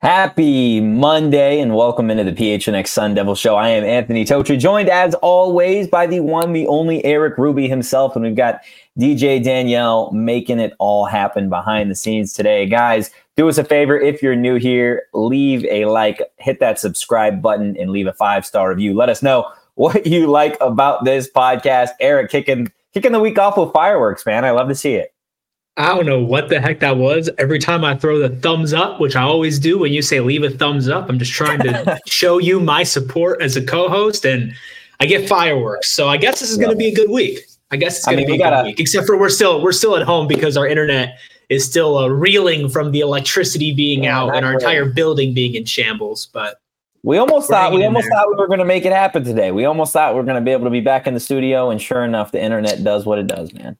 Happy Monday and welcome into the PHNX Sun Devil Show. I am Anthony Totri, joined as always by the one, the only Erik Ruby himself. And we've got DJ Danielle making it all happen behind the scenes today. Guys, do us a favor. If you're new here, leave a like, hit that subscribe button, and leave a five star review. Let us know what you like about this podcast. Erik kicking kicking the week off with fireworks, man. I love to see it. I don't know what the heck that was. Every time I throw the thumbs up, which I always do when you say leave a thumbs up, I'm just trying to show you my support as a co-host, and I get fireworks. So I guess this is going to be a good week. I guess it's going to be a gotta, good week. Except for we're still we're still at home because our internet is still uh, reeling from the electricity being yeah, out and our entire building being in shambles. But we almost thought we almost there. thought we were going to make it happen today. We almost thought we are going to be able to be back in the studio, and sure enough, the internet does what it does, man.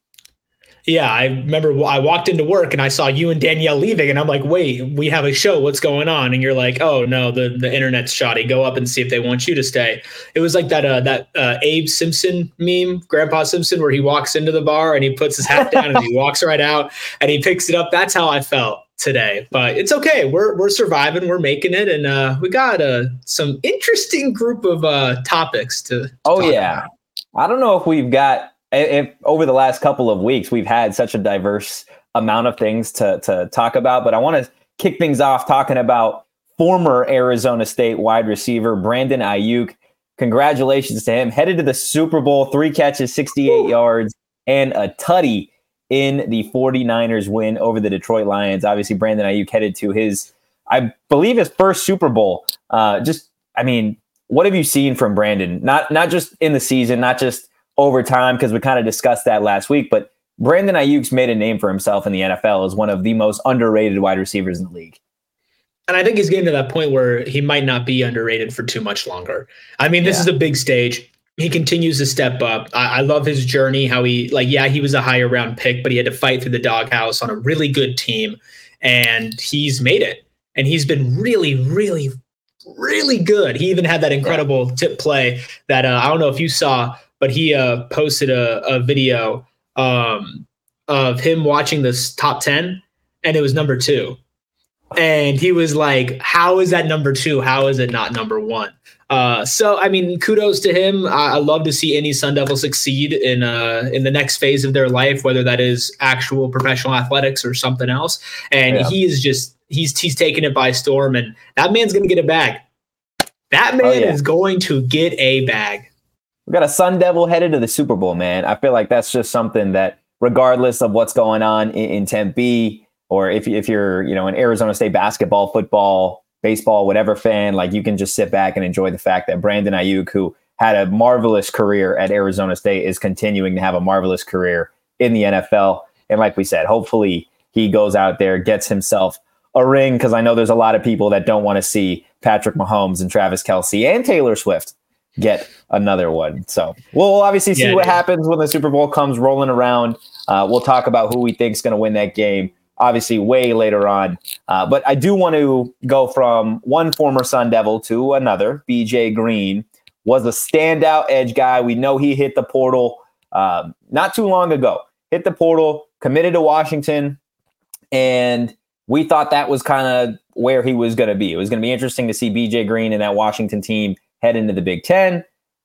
Yeah, I remember I walked into work and I saw you and Danielle leaving, and I'm like, "Wait, we have a show. What's going on?" And you're like, "Oh no, the the internet's shoddy. Go up and see if they want you to stay." It was like that uh, that uh, Abe Simpson meme, Grandpa Simpson, where he walks into the bar and he puts his hat down and he walks right out and he picks it up. That's how I felt today, but it's okay. We're we're surviving. We're making it, and uh, we got uh, some interesting group of uh, topics to. to oh yeah, about. I don't know if we've got if over the last couple of weeks we've had such a diverse amount of things to to talk about, but I want to kick things off talking about former Arizona State wide receiver Brandon Aiyuk. Congratulations to him. Headed to the Super Bowl, three catches, 68 Ooh. yards, and a tutty in the 49ers win over the Detroit Lions. Obviously, Brandon Aiyuk headed to his, I believe, his first Super Bowl. Uh, just, I mean, what have you seen from Brandon? Not not just in the season, not just over time because we kind of discussed that last week. But Brandon Aiyuk's made a name for himself in the NFL as one of the most underrated wide receivers in the league. And I think he's getting to that point where he might not be underrated for too much longer. I mean, this yeah. is a big stage. He continues to step up. I, I, love his journey. How he like, yeah, he was a higher round pick, but he had to fight through the doghouse on a really good team, and he's made it. And he's been really, really, really good. He even had that incredible yeah. tip play that uh, I don't know if you saw but he uh, posted a, a video um, of him watching this top 10 and it was number two and he was like how is that number two how is it not number one uh, so I mean, kudos to him. I, I, love to see any Sun Devil succeed in uh, in the next phase of their life, whether that is actual professional athletics or something else. And yeah. he is just he's he's taking it by storm, and that man's going to get a bag. That man oh, yeah. is going to get a bag we got a Sun Devil headed to the Super Bowl, man. I feel like that's just something that, regardless of what's going on in, in Tempe, or if if you're you know an Arizona State basketball, football, baseball, whatever fan, like you can just sit back and enjoy the fact that Brandon Aiyuk, who had a marvelous career at Arizona State, is continuing to have a marvelous career in the NFL. And like we said, hopefully he goes out there, gets himself a ring, because I know there's a lot of people that don't want to see Patrick Mahomes and Travis Kelce and Taylor Swift get another one. So we'll obviously see yeah, what yeah. happens when the Super Bowl comes rolling around. Uh, we'll talk about who we think is going to win that game, obviously, way later on. Uh, but I do want to go from one former Sun Devil to another. BJ Green was a standout edge guy. We know he hit the portal um, not too long ago. Hit the portal, committed to Washington, and we thought that was kind of where he was going to be. It was going to be interesting to see BJ Green and that Washington team head into the Big Ten.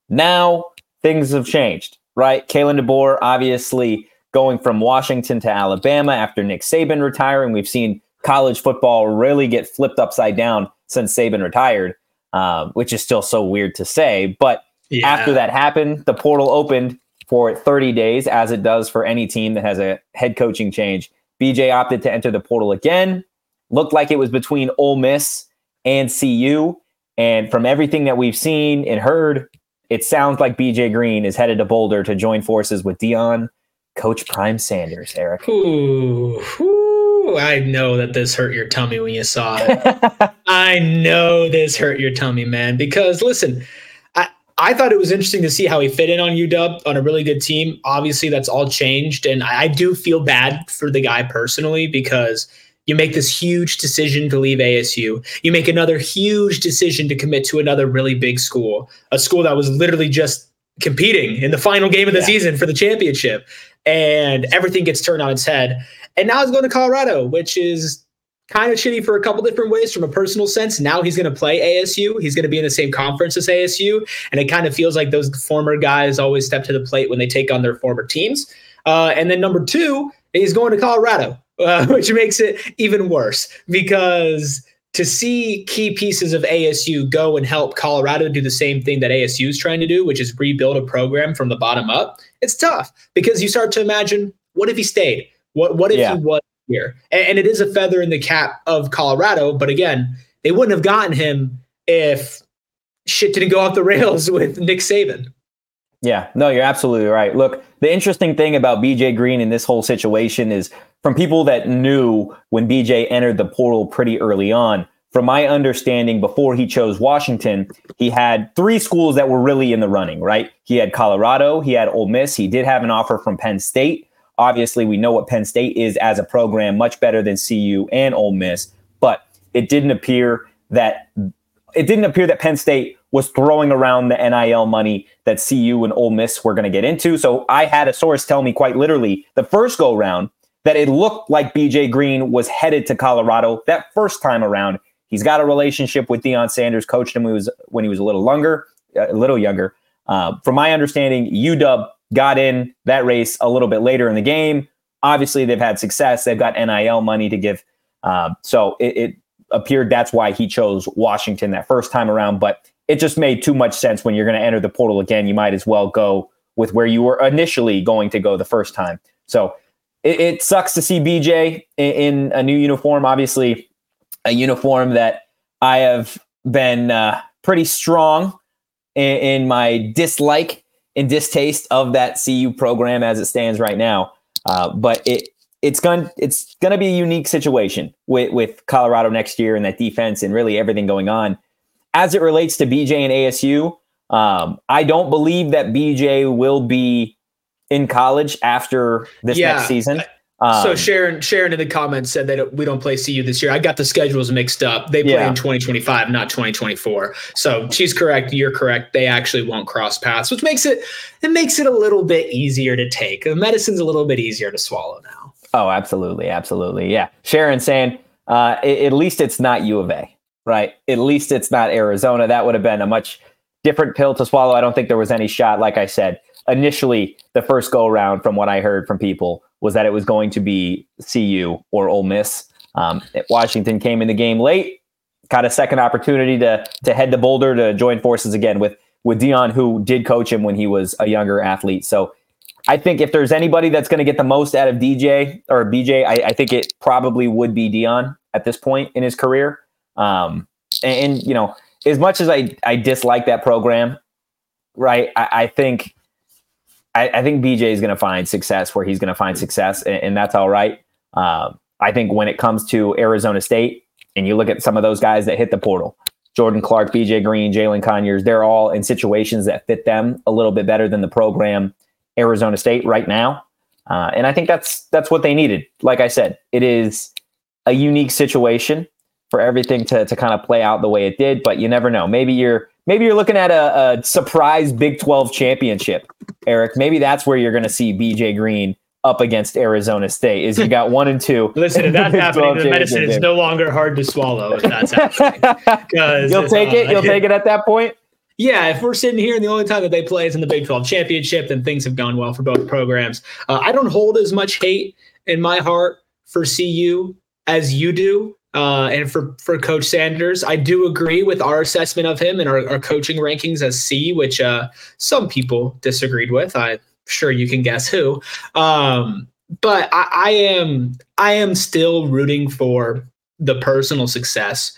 Now things have changed, right? Kalen DeBoer obviously going from Washington to Alabama after Nick Saban retiring. We've seen college football really get flipped upside down since Saban retired, um, which is still so weird to say. But yeah. after that happened, the portal opened for 30 days, as it does for any team that has a head coaching change. BJ opted to enter the portal again. Looked like it was between Ole Miss and CU. And from everything that we've seen and heard, it sounds like BJ Green is headed to Boulder to join forces with Deion, Coach Prime Sanders, Erik. Ooh, ooh, I know that this hurt your tummy when you saw it. I know this hurt your tummy, man, because listen, I, I thought it was interesting to see how he fit in on UW on a really good team. Obviously, that's all changed. And I, I do feel bad for the guy personally because – you make this huge decision to leave ASU. You make another huge decision to commit to another really big school, a school that was literally just competing in the final game of the yeah. season for the championship. And everything gets turned on its head. And now he's going to Colorado, which is kind of shitty for a couple different ways from a personal sense. Now he's going to play ASU. He's going to be in the same conference as ASU. And it kind of feels like those former guys always step to the plate when they take on their former teams. Uh, and then number two, he's going to Colorado uh, which makes it even worse because to see key pieces of ASU go and help Colorado do the same thing that ASU is trying to do, which is rebuild a program from the bottom up, it's tough because you start to imagine what if he stayed? What what if yeah. he was here? And, and it is a feather in the cap of Colorado, but again, they wouldn't have gotten him if shit didn't go off the rails with Nick Saban. Yeah, no, you're absolutely right. Look, the interesting thing about BJ Green in this whole situation is from people that knew when BJ entered the portal pretty early on, from my understanding, before he chose Washington, he had three schools that were really in the running, right? He had Colorado, he had Ole Miss, he did have an offer from Penn State. Obviously, we know what Penn State is as a program, much better than CU and Ole Miss, but it didn't appear that it didn't appear that Penn State was throwing around the NIL money that CU and Ole Miss were going to get into. So I had a source tell me quite literally the first go round that it looked like BJ Green was headed to Colorado that first time around. He's got a relationship with Deion Sanders, coached him when he was when he was a little younger, a little younger. Uh, from my understanding, UW got in that race a little bit later in the game. Obviously, they've had success. They've got NIL money to give. Um, so it, it appeared that's why he chose Washington that first time around. But it just made too much sense when you're going to enter the portal again. You might as well go with where you were initially going to go the first time. So it, it sucks to see BJ in, in, a new uniform. Obviously, a uniform that I have been uh, pretty strong in, in, my dislike and distaste of that CU program as it stands right now. Uh, but it it's going it's going to be a unique situation with with Colorado next year and that defense and really everything going on as it relates to BJ and ASU, um, I don't believe that BJ will be in college after this yeah. next season. Um, so Sharon, Sharon in the comments said that we don't play CU this year. I got the schedules mixed up. They play yeah. in 2025, not 2024. So she's correct. You're correct. They actually won't cross paths, which makes it it makes it a little bit easier to take. The medicine's a little bit easier to swallow now. Oh, absolutely, absolutely. Yeah, Sharon saying uh, at least it's not U of A right? At least it's not Arizona. That would have been a much different pill to swallow. I don't think there was any shot. Like I said, initially, the first go around from what I heard from people was that it was going to be CU or Ole Miss. Um, Washington came in the game late, got a second opportunity to to head to Boulder to join forces again with with Deion, who did coach him when he was a younger athlete. So I think if there's anybody that's going to get the most out of DJ or BJ, I, I think it probably would be Deion at this point in his career. Um, and, and, you know, as much as I, I dislike that program, right? I, I think I, I, think BJ is going to find success where he's going to find success, and, and that's all right. Um, I think when it comes to Arizona State, and you look at some of those guys that hit the portal, Jordan Clark, BJ Green, Jalen Conyers, they're all in situations that fit them a little bit better than the program Arizona State right now. Uh, and I think that's that's what they needed. Like I said, it is a unique situation for everything to, to kind of play out the way it did. But you never know. Maybe you're maybe you're looking at a, a surprise Big 12 championship, Erik. Maybe that's where you're going to see BJ Green up against Arizona State. Is you got one and two. Listen, if that's happening, the medicine is no longer hard to swallow. If that's happening, you'll take uh, it. You'll take it at that point. Yeah, if we're sitting here and the only time that they play is in the Big 12 championship, then things have gone well for both programs. Uh, I don't hold as much hate in my heart for CU as you do. Uh, and for for Coach Sanders, I do agree with our assessment of him and our, our coaching rankings as C, which uh, some people disagreed with. I'm sure you can guess who. Um, but I, I am I am still rooting for the personal success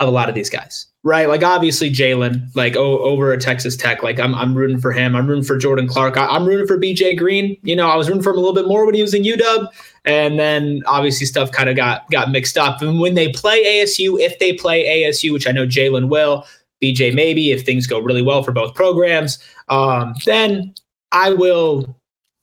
of a lot of these guys right? Like obviously Jalen, like oh, over at Texas Tech, like I'm I'm rooting for him. I'm rooting for Jordan Clark. I, am rooting for BJ Green. You know, I was rooting for him a little bit more when he was in UW, and then obviously stuff kind of got got mixed up. And when they play ASU, if they play ASU, which I know Jalen will, BJ maybe if things go really well for both programs, um, then I will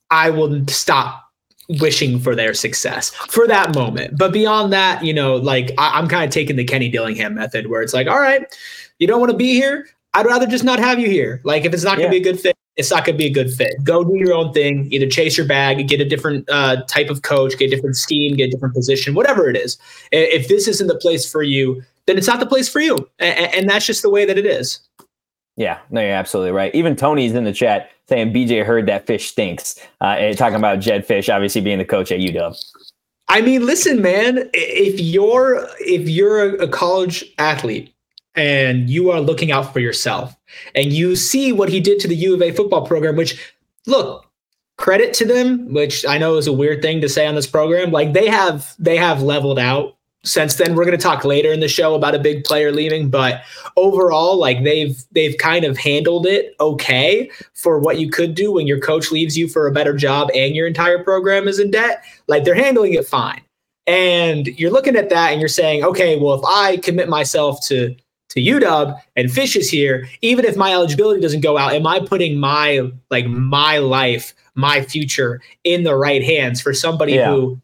I will stop wishing for their success for that moment. But beyond that, you know, like I, am kind of taking the Kenny Dillingham method where it's like, all right, you don't want to be here. I'd rather just not have you here. Like if it's not going to be a good fit, it's not going to be a good fit. Go do your own thing. Either chase your bag, get a different uh, type of coach, get a different scheme, get a different position, whatever it is. If this isn't the place for you, then it's not the place for you. And, and that's just the way that it is. Yeah, no, you're absolutely right. Even Tony's in the chat saying BJ heard that fish stinks. Uh, talking about Jedd Fisch obviously being the coach at UW. I mean, listen, man. If you're if you're a college athlete and you are looking out for yourself, and you see what he did to the U of A football program, which look, credit to them, which I know is a weird thing to say on this program. Like they have they have leveled out since then. We're going to talk later in the show about a big player leaving, but overall, like they've they've kind of handled it okay for what you could do when your coach leaves you for a better job and your entire program is in debt. Like they're handling it fine. And you're looking at that and you're saying, okay, well, if I commit myself to to UW and Fisch is here, even if my eligibility doesn't go out, am I putting my like my life, my future in the right hands for somebody yeah. who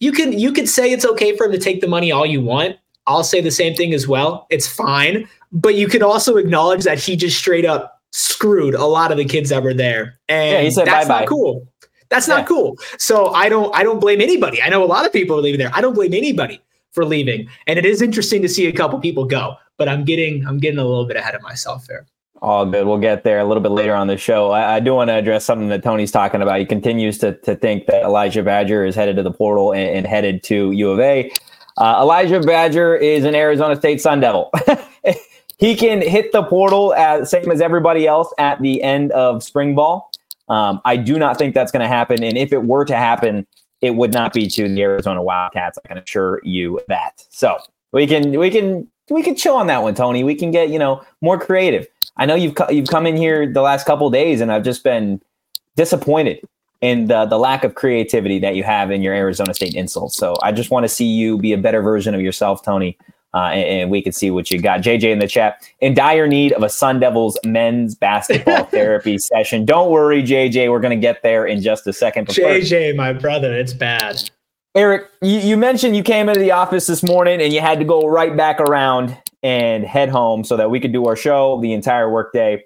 you can you can say it's okay for him to take the money all you want. I'll say the same thing as well. It's fine, but you can also acknowledge that he just straight up screwed a lot of the kids that were there, and yeah, he said that's bye-bye. not cool. That's yeah. not cool. So I don't I don't blame anybody. I know a lot of people are leaving there. I don't blame anybody for leaving, and it is interesting to see a couple people go. But I'm getting I'm getting a little bit ahead of myself there. All good. We'll get there a little bit later on the show. I, I, do want to address something that Tony's talking about. He continues to, to think that Elijah Badger is headed to the portal and, and headed to U of A. Uh, Elijah Badger is an Arizona State Sun Devil. he can hit the portal as same as everybody else at the end of spring ball. Um, I do not think that's going to happen. And if it were to happen, it would not be to the Arizona Wildcats. I can assure you that. So we can we can we can chill on that one, Tony. We can get you know more creative. I know you've you've come in here the last couple days, and I've just been disappointed in the the lack of creativity that you have in your Arizona State insults. So I just want to see you be a better version of yourself, Tony. Uh, and, and, we can see what you got. JJ in the chat, in dire need of a Sun Devils men's basketball therapy session. Don't worry, JJ. We're going to get there in just a second. But JJ, first, my brother, it's bad. Erik, you, you mentioned you came into the office this morning and you had to go right back around and head home so that we could do our show the entire workday.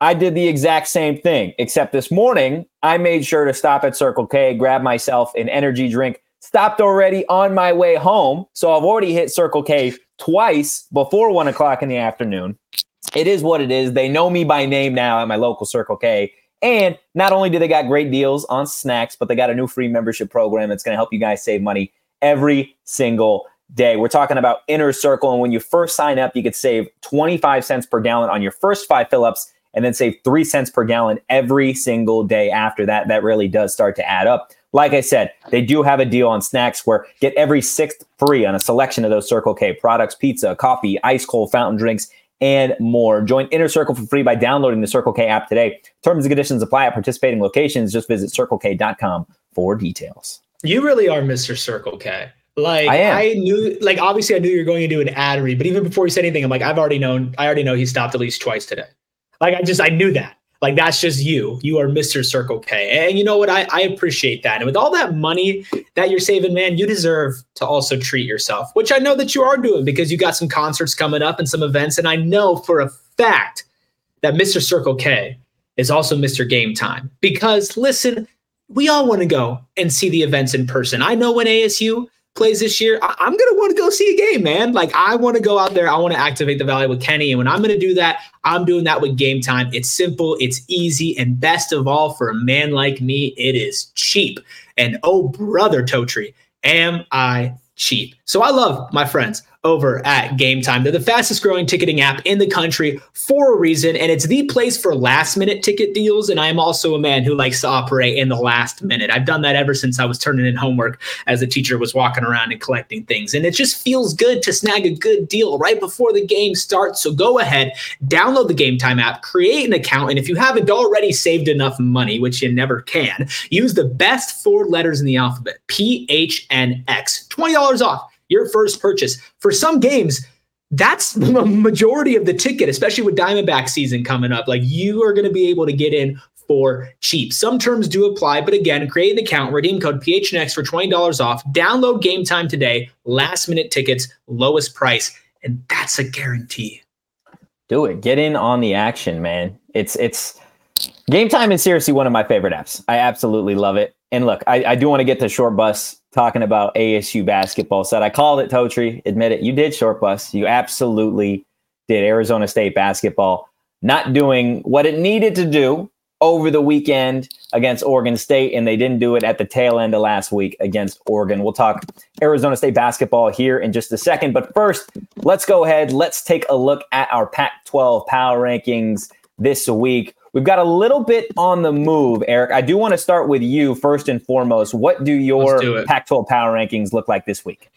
I did the exact same thing, except this morning I made sure to stop at Circle K, grab myself an energy drink, stopped already on my way home. So I've already hit Circle K twice before one o'clock in the afternoon. It is what it is. They know me by name now at my local Circle K. And not only do they got great deals on snacks, but they got a new free membership program that's going to help you guys save money every single day. We're talking about Inner Circle. And when you first sign up, you could save 25 cents per gallon on your first five fill ups and then save three cents per gallon every single day after that. That really does start to add up. Like I said, they do have a deal on snacks where get every sixth free on a selection of those Circle K products, pizza, coffee, ice cold fountain drinks, and more. Join Inner Circle for free by downloading the Circle K app today. Terms and conditions apply at participating locations. Just visit circlek.com for details. You really are Mr. Circle K. Like I, I, knew, like obviously I knew you were going to do an ad read, but even before he said anything, I'm like, I've already known. I already know he stopped at least twice today. Like I just, I knew that. Like that's just you. You are Mr. Circle K, and you know what? I, I appreciate that. And with all that money that you're saving, man, you deserve to also treat yourself, which I know that you are doing because you got some concerts coming up and some events, and I know for a fact that Mr. Circle K is also Mr. Game Time because listen, we all want to go and see the events in person. I know when ASU plays this year, I- am going to want to go see a game, man. Like, I want to go out there. I want to activate the Valley with Kenny. And when I'm going to do that, I'm doing that with game time. It's simple, it's easy, and best of all, for a man like me, it is cheap. And oh, brother Totri, am I cheap? So I love my friends over at Game Time. They're the fastest growing ticketing app in the country for a reason, and it's the place for last minute ticket deals. And I am also a man who likes to operate in the last minute. I've done that ever since I was turning in homework as a teacher was walking around and collecting things. And it just feels good to snag a good deal right before the game starts. So go ahead, download the Game Time app, create an account, and if you haven't already saved enough money, which you never can, use the best four letters in the alphabet PHNX. $20 off your first purchase. For some games, that's the majority of the ticket, especially with Diamondback season coming up. Like you are going to be able to get in for cheap. Some terms do apply, but again, create an account, redeem code PHNX for $20 off. Download game time today, last minute tickets, lowest price, and that's a guarantee. Do it. Get in on the action, man. It's it's game time is seriously one of my favorite apps. I absolutely love it. And look, I, I do want to get to short bus talking about ASU basketball. Said I called it Totri. Admit it. You did short bus. You absolutely did. Arizona State basketball not doing what it needed to do over the weekend against Oregon State, and they didn't do it at the tail end of last week against Oregon. We'll talk Arizona State basketball here in just a second. But first, let's go ahead. Let's take a look at our Pac 12 power rankings this week. We've got a little bit on the move, Erik. I do want to start with you first and foremost. What do your do Pac 12 power rankings look like this week?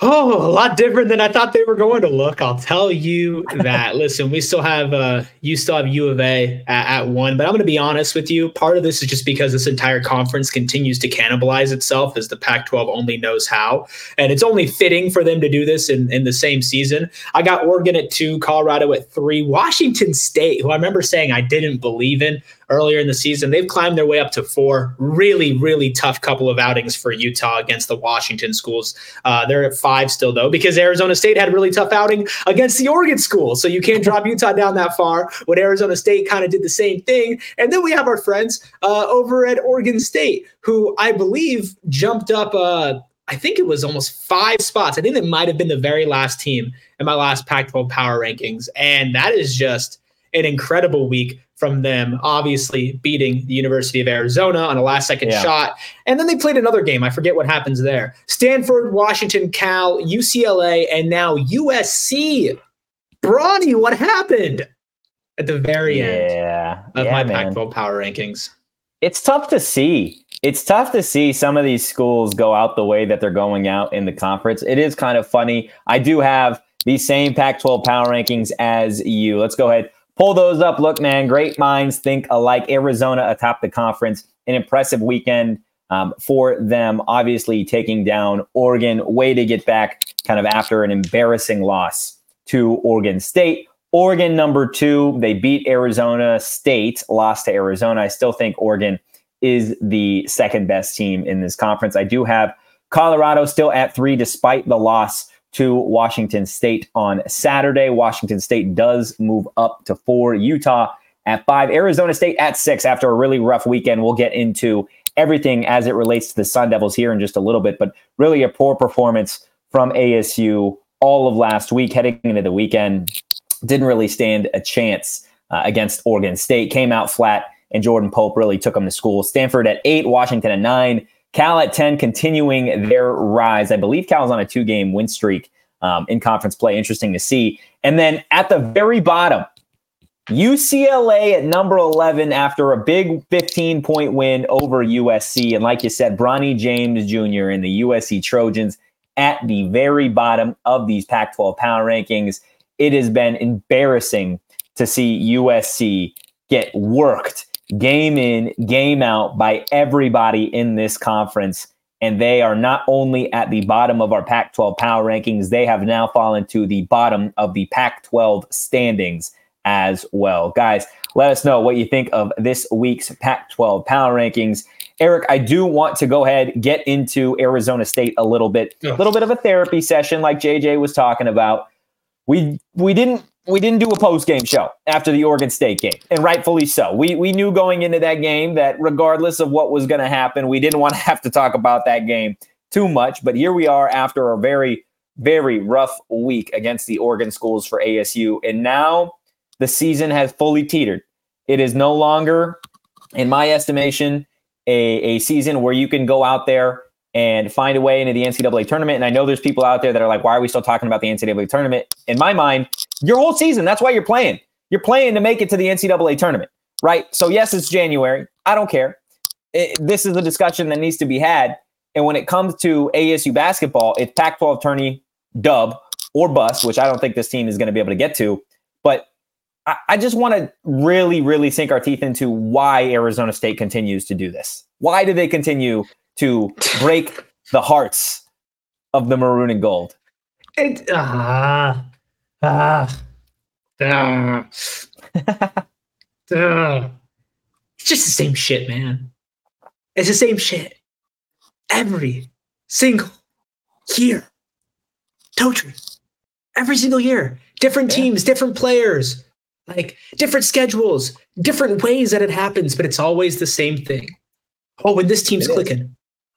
Oh, a lot different than I thought they were going to look. I'll tell you that. Listen, we still have uh you still have U of A at, at one, but I'm going to be honest with you. Part of this is just because this entire conference continues to cannibalize itself as the Pac-12 only knows how, and it's only fitting for them to do this in in the same season. I got Oregon at two, Colorado at three, Washington State, who I remember saying I didn't believe in earlier in the season. They've climbed their way up to four. Really, really tough couple of outings for Utah against the Washington schools. Uh, they're at five still, though, because Arizona State had a really tough outing against the Oregon schools. So you can't drop Utah down that far. When Arizona State kind of did the same thing. And then we have our friends uh, over at Oregon State, who I believe jumped up. Uh, I think it was almost five spots. I think it might have been the very last team in my last Pac 12 power rankings. And that is just an incredible week from them, obviously beating the University of Arizona on a last second yeah. shot. And then they played another game. I forget what happens there. Stanford, Washington, Cal, UCLA, and now USC. Bronny, what happened at the very yeah. end of yeah, my Pac 12 power rankings? It's tough to see. It's tough to see some of these schools go out the way that they're going out in the conference. It is kind of funny. I do have the same Pac 12 power rankings as you. Let's go ahead pull those up. Look, man, great minds think alike. Arizona atop the conference, an impressive weekend um, for them. Obviously, taking down Oregon, way to get back kind of after an embarrassing loss to Oregon State. Oregon number two, they beat Arizona State, lost to Arizona. I still think Oregon is the second best team in this conference. I do have Colorado still at three, despite the loss to Washington State on Saturday. Washington State does move up to four. Utah at five. Arizona State at six after a really rough weekend. We'll get into everything as it relates to the Sun Devils here in just a little bit, but really a poor performance from ASU all of last week heading into the weekend. Didn't really stand a chance uh, against Oregon State. Came out flat, and Jordan Pope really took them to school. Stanford at eight, Washington at nine. Cal at 10, continuing their rise. I believe Cal's on a two game win streak um, in conference play. Interesting to see. And then at the very bottom, UCLA at number 11 after a big 15 point win over USC. And like you said, Bronny James Jr. and the USC Trojans at the very bottom of these Pac 12 power rankings. It has been embarrassing to see USC get worked game in, game out by everybody in this conference. And they are not only at the bottom of our Pac 12 power rankings, they have now fallen to the bottom of the Pac 12 standings as well. Guys, let us know what you think of this week's Pac 12 power rankings. Erik, I do want to go ahead get into Arizona State a little bit, a little bit of a therapy session, like JJ was talking about. We we didn't we didn't do a post game show after the Oregon State game, and rightfully so. We we knew going into that game that regardless of what was going to happen, we didn't want to have to talk about that game too much. But here we are after a very very rough week against the Oregon schools for ASU, and now the season has fully teetered. It is no longer, in my estimation, a, a season where you can go out there and find a way into the NCAA tournament. And I know there's people out there that are like, why are we still talking about the NCAA tournament? In my mind, your whole season, that's why you're playing. You're playing to make it to the NCAA tournament, right? So, yes, it's January. I don't care. It, this is a discussion that needs to be had. And when it comes to ASU basketball, it's Pac 12 tourney dub or bust, which I don't think this team is going to be able to get to. But I, I just want to really, really sink our teeth into why Arizona State continues to do this. Why do they continue to break the hearts of the maroon and gold? It ah ah ah. ah. It's just the same shit, man. It's the same shit. Every single year. Totally. Every single year. Different yeah. teams, different players, like different schedules, different ways that it happens, but it's always the same thing. Oh, when this team's it clicking. Is.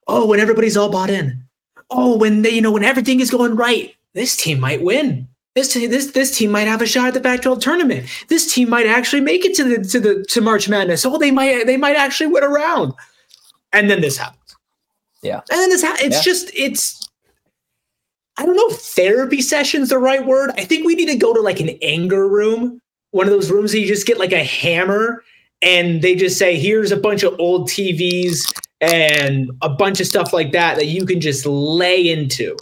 Oh, when everybody's all bought in. Oh, when they, you know, when everything is going right, this team might win. This this this team might have a shot at the Pac-12 tournament. This team might actually make it to the to the to March Madness. Oh, they might they might actually win a round. And then this happens. Yeah. And then this ha- it's yeah. just it's I don't know if therapy session's the right word. I think we need to go to like an anger room, one of those rooms that you just get like a hammer and they just say, here's a bunch of old TVs and a bunch of stuff like that that you can just lay into.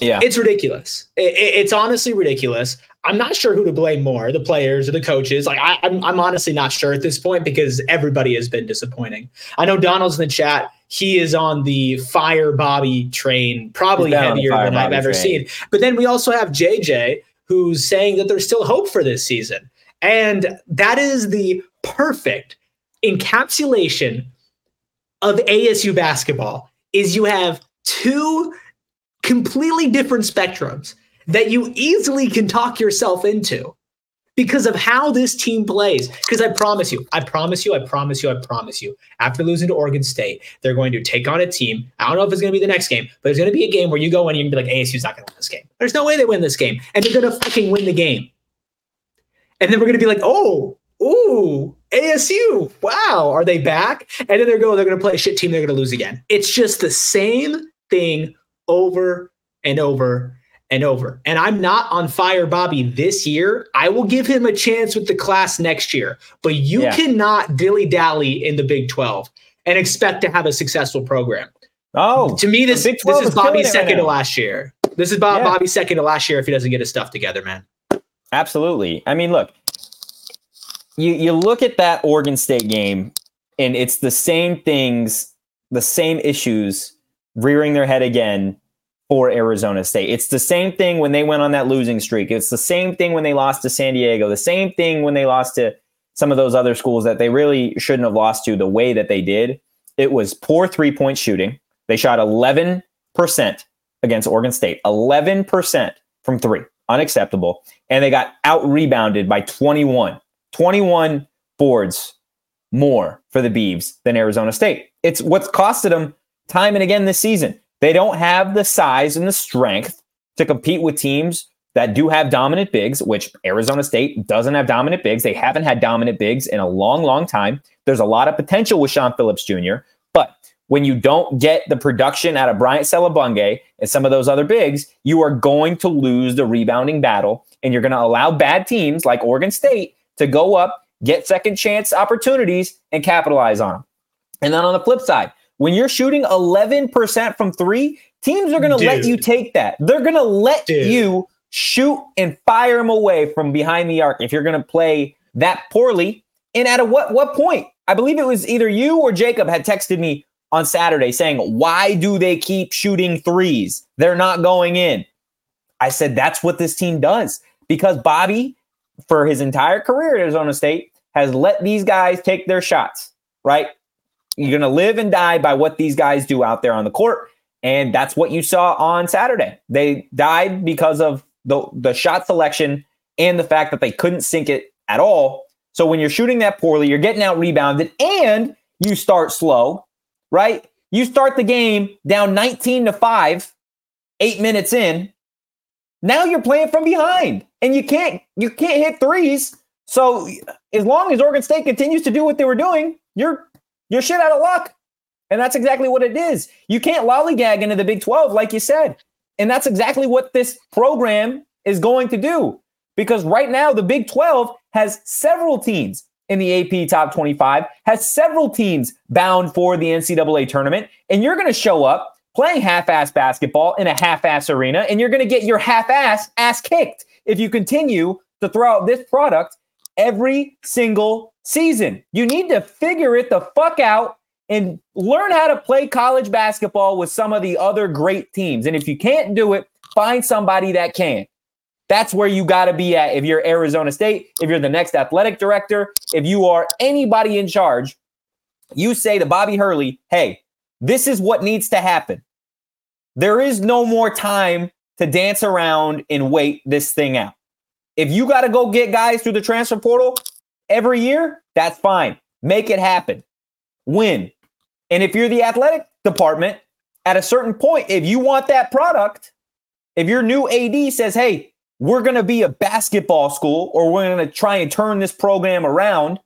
Yeah. It's ridiculous. It, it, it's honestly ridiculous. I'm not sure who to blame more, the players or the coaches. Like I, I'm, I'm honestly not sure at this point because everybody has been disappointing. I know Donald's in the chat. He is on the fire Bobby train, probably heavier than I've ever train. seen. But then we also have JJ who's saying that there's still hope for this season. And that is the perfect encapsulation of ASU basketball is you have two completely different spectrums that you easily can talk yourself into because of how this team plays. Because I promise you, I promise you, I promise you, I promise you, after losing to Oregon State, they're going to take on a team. I don't know if it's going to be the next game, but it's going to be a game where you go in and you're going to be like, ASU's not going to win this game. There's no way they win this game. And they're going to fucking win the game. And then we're going to be like, oh, ooh, ASU, wow, are they back? And then they're going, they're going to play a shit team, they're going to lose again. It's just the same thing over and over and over. And I'm not on fire Bobby this year. I will give him a chance with the class next year. But you yeah. cannot dilly dally in the Big 12 and expect to have a successful program. Oh, to me, this, this is Bobby's second right to last year. This is Bob, yeah. Bobby's second to last year if he doesn't get his stuff together, man. Absolutely. I mean, look, you you look at that Oregon State game, and it's the same things, the same issues rearing their head again for Arizona State. It's the same thing when they went on that losing streak. It's the same thing when they lost to San Diego. The same thing when they lost to some of those other schools that they really shouldn't have lost to the way that they did. It was poor three point shooting. They shot 11% against Oregon State, 11% from three. Unacceptable. And they got out rebounded by 21. 21 boards more for the Beavs than Arizona State. It's what's costed them time and again this season. They don't have the size and the strength to compete with teams that do have dominant bigs, which Arizona State doesn't have dominant bigs. They haven't had dominant bigs in a long, long time. There's a lot of potential with Shawn Phillips Jr., but when you don't get the production out of Bryant Selebangue and some of those other bigs, you are going to lose the rebounding battle, and you're going to allow bad teams like Oregon State to go up, get second chance opportunities, and capitalize on them. And then on the flip side, when you're shooting 11% from three, teams are going to let you take that. They're going to let Dude. you shoot and fire them away from behind the arc if you're going to play that poorly. And at a what what point? I believe it was either you or Jacob had texted me on Saturday saying, "Why do they keep shooting threes? They're not going in." I said that's what this team does because Bobby for his entire career at Arizona State has let these guys take their shots, right? You're going to live and die by what these guys do out there on the court. And that's what you saw on Saturday. They died because of the, the shot selection and the fact that they couldn't sink it at all. So when you're shooting that poorly, you're getting out rebounded and you start slow, right? You start the game down 19 to 5, eight minutes in. Now you're playing from behind and you can't you can't hit threes. So as long as Oregon State continues to do what they were doing, you're you're shit out of luck. And that's exactly what it is. You can't lollygag into the Big 12, like you said. And that's exactly what this program is going to do. Because right now, the Big 12 has several teams in the AP top 25, has several teams bound for the NCAA tournament. And you're going to show up playing half ass basketball in a half ass arena, and you're going to get your half ass ass kicked if you continue to throw out this product every single season. You need to figure it the fuck out and learn how to play college basketball with some of the other great teams. And if you can't do it, find somebody that can. That's where you got to be at if you're Arizona State, if you're the next athletic director, if you are anybody in charge. You say to Bobby Hurley, hey, this is what needs to happen. There is no more time to dance around and wait this thing out. If you got to go get guys through the transfer portal every year, that's fine. Make it happen. Win. And if you're the athletic department, at a certain point, if you want that product, if your new AD says, hey, we're going to be a basketball school or we're going to try and turn this program around,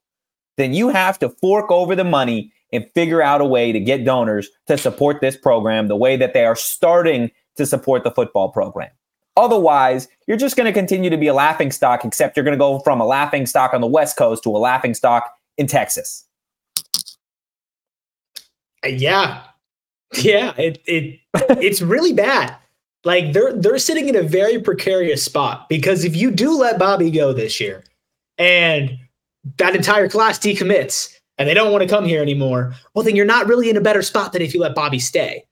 then you have to fork over the money and figure out a way to get donors to support this program the way that they are starting to support the football program. Otherwise, you're just going to continue to be a laughing stock, except you're going to go from a laughing stock on the West Coast to a laughing stock in Texas. Uh, yeah. Yeah, it, it it's really bad. Like they're they're sitting in a very precarious spot because if you do let Bobby go this year and that entire class decommits and they don't want to come here anymore, well then you're not really in a better spot than if you let Bobby stay.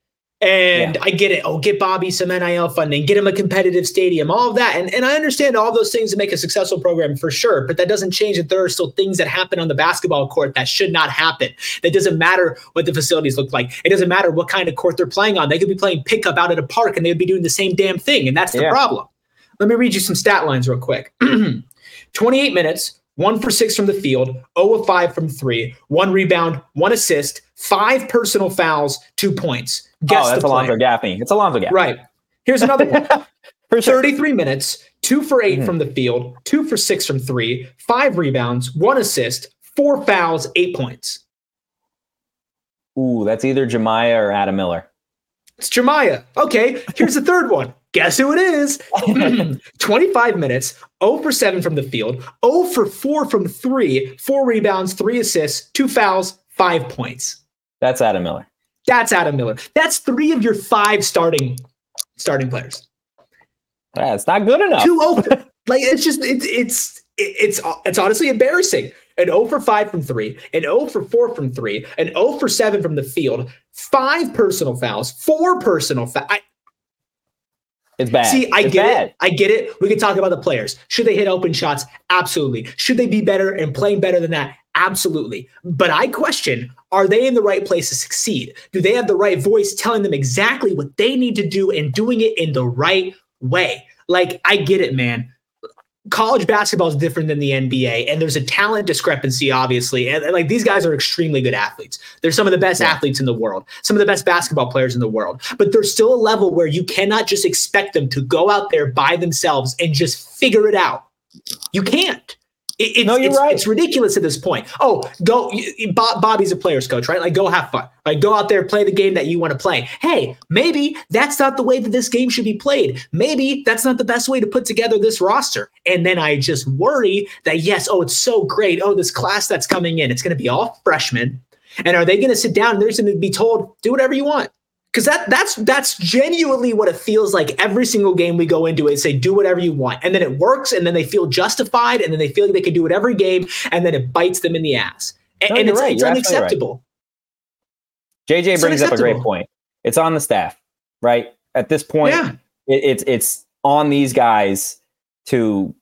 And yeah. I get it. Oh, get Bobby some NIL funding, get him a competitive stadium, all of that. And, and I understand all those things to make a successful program for sure. But that doesn't change that there are still things that happen on the basketball court that should not happen. That doesn't matter what the facilities look like. It doesn't matter what kind of court they're playing on. They could be playing pickup out at a park and they would be doing the same damn thing. And that's the yeah. problem. Let me read you some stat lines real quick 28 minutes, one for six from the field, 0 of 5 from three, one rebound, one assist, five personal fouls, two points. Guess oh, that's Alonzo Gaffney. It's Alonzo Gaffney. Right. Here's another one. for 33 minutes, two for 8 mm-hmm. from the field, two for six from three, five rebounds, one assist, four fouls, eight points. Ooh, that's either Jamiya or Adam Miller. It's Jamiya. Okay, here's the third one. Guess who it is? 25 minutes, 0 for 7 from the field, 0 for 4 from 3, 4 rebounds, 3 assists, 2 fouls, 5 points. That's Adam Miller. That's Adam Miller. That's 3 of your 5 starting starting players. Yeah, it's not good enough. Two oh open. like it's just it's it's it's it's honestly embarrassing. An 0 for 5 from 3, an 0 for 4 from 3, an 0 for 7 from the field, five personal fouls, four personal fouls. It's bad. See, I it's get bad. it. I get it. We can talk about the players. Should they hit open shots? Absolutely. Should they be better and playing better than that? Absolutely. But I question are they in the right place to succeed? Do they have the right voice telling them exactly what they need to do and doing it in the right way? Like, I get it, man college basketball is different than the NBA, and there's a talent discrepancy, obviously. And, and, like these guys are extremely good athletes. They're some of the best yeah. athletes in the world, some of the best basketball players in the world. But there's still a level where you cannot just expect them to go out there by themselves and just figure it out. You can't. It, it's, no, you're it's, right. It's ridiculous at this point. Oh, go. Bobby's a player's coach, right? Like, go have fun. Like, go out there, play the game that you want to play. Hey, maybe that's not the way that this game should be played. Maybe that's not the best way to put together this roster. And then I just worry that, yes, oh, it's so great. Oh, this class that's coming in, it's going to be all freshmen. And are they going to sit down and they're going to be told, do whatever you want? Because that that's that's genuinely what it feels like every single game we go into it say do whatever you want. And then it works and then they feel justified and then they feel like they can do it every game and then it bites them in the ass. And, no, and it's, right. it's unacceptable. Right. jj brings up a great point. It's on the staff right? At this point yeah. it, it's it's on these guys to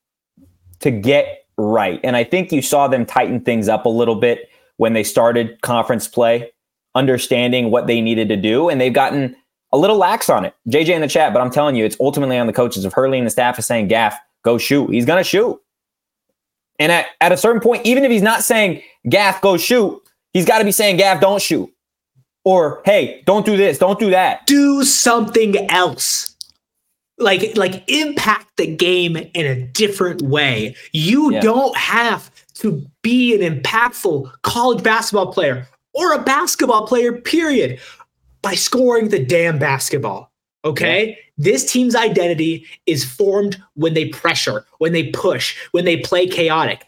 to get right. And i think you saw them tighten things up a little bit when they started conference play understanding what they needed to do, and they've gotten a little lax on it. JJ in the chat, but I'm telling you, it's ultimately on the coaches. If Hurley and the staff is saying, Gaff, go shoot, he's going to shoot. And at, at a certain point, even if he's not saying, Gaff, go shoot, he's got to be saying, Gaff, don't shoot. Or, hey, don't do this, don't do that. Do something else like like impact the game in a different way. You yeah. don't have to be an impactful college basketball player or a basketball player, period, by scoring the damn basketball. Okay. Yeah. This team's identity is formed when they pressure, when they push, when they play chaotic.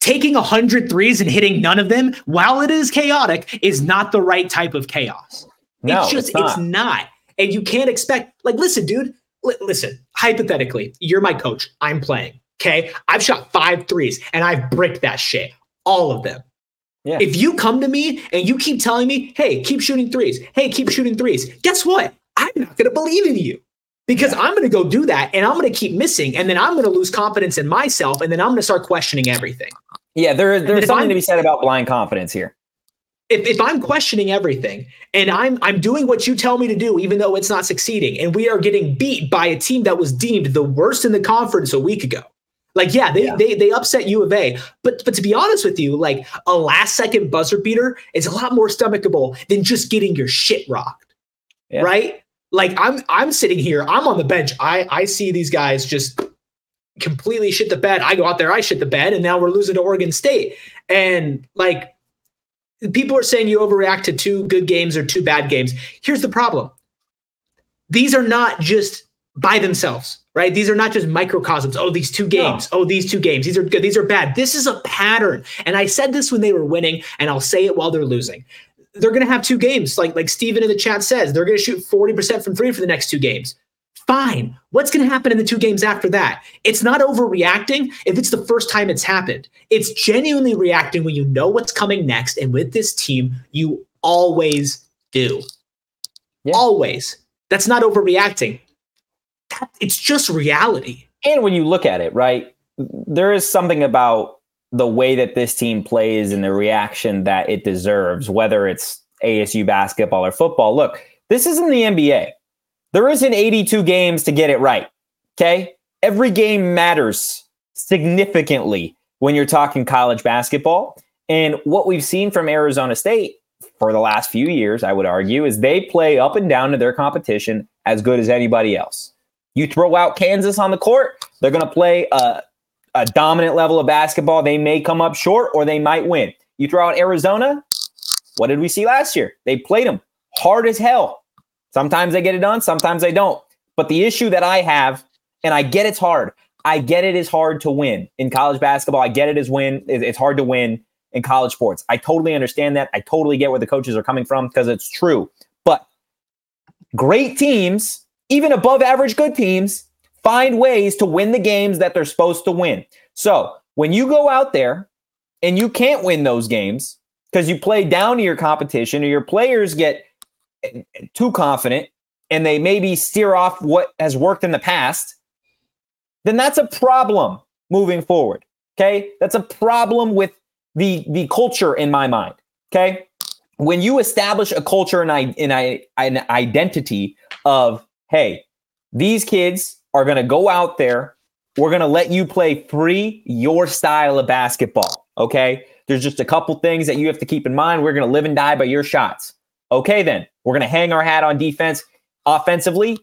Taking 100 threes and hitting none of them while it is chaotic is not the right type of chaos. No, it's just, it's not. it's not. And you can't expect, like, listen, dude, li- listen, hypothetically, you're my coach. I'm playing. Okay. I've shot five threes and I've bricked that shit, all of them. Yeah. If you come to me and you keep telling me, hey, keep shooting threes, hey, keep shooting threes, guess what? I'm not going to believe in you because yeah. I'm going to go do that and I'm going to keep missing. And then I'm going to lose confidence in myself. And then I'm going to start questioning everything. Yeah, there, there's something to be said about blind confidence here. If, if I'm questioning everything and I'm I'm doing what you tell me to do, even though it's not succeeding, and we are getting beat by a team that was deemed the worst in the conference a week ago, like, yeah, they, yeah. they they upset U of A. But but to be honest with you, like a last second buzzer beater is a lot more stomachable than just getting your shit rocked. Yeah. Right? Like I'm I'm sitting here, I'm on the bench. I I see these guys just completely shit the bed. I go out there, I shit the bed, and now we're losing to Oregon State. And like people are saying you overreact to two good games or two bad games. Here's the problem. These are not just by themselves right? These are not just microcosms. Oh, these two games. No. Oh, these two games. These are good. These are bad. This is a pattern. And I said this when they were winning, and I'll say it while they're losing. They're going to have two games, like like Steven in the chat says. They're going to shoot 40% from three for the next two games. Fine. What's going to happen in the two games after that? It's not overreacting if it's the first time it's happened. It's genuinely reacting when you know what's coming next. And with this team, you always do. Yeah. Always. That's not overreacting that, it's just reality. And when you look at it, right, there is something about the way that this team plays and the reaction that it deserves, whether it's ASU basketball or football. Look, this isn't the NBA. There isn't 82 games to get it right. Okay. Every game matters significantly when you're talking college basketball. And what we've seen from Arizona State for the last few years, I would argue, is they play up and down to their competition as good as anybody else. You throw out Kansas on the court, they're going to play a, a dominant level of basketball. They may come up short or they might win. You throw out Arizona, what did we see last year? They played them hard as hell. Sometimes they get it done, sometimes they don't. But the issue that I have, and I get it's hard. I get it is hard to win in college basketball. I get it is win. It's hard to win in college sports. I totally understand that. I totally get where the coaches are coming from because it's true. But great teams even above average good teams find ways to win the games that they're supposed to win. So when you go out there and you can't win those games because you play down to your competition or your players get eh, too confident and they maybe steer off what has worked in the past, then that's a problem moving forward. Okay. That's a problem with the, the culture in my mind. Okay. When you establish a culture and I, and I, an identity of hey, these kids are going to go out there. We're going to let you play free your style of basketball. Okay. There's just a couple things that you have to keep in mind. We're going to live and die by your shots. Okay, then we're going to hang our hat on defense. Offensively,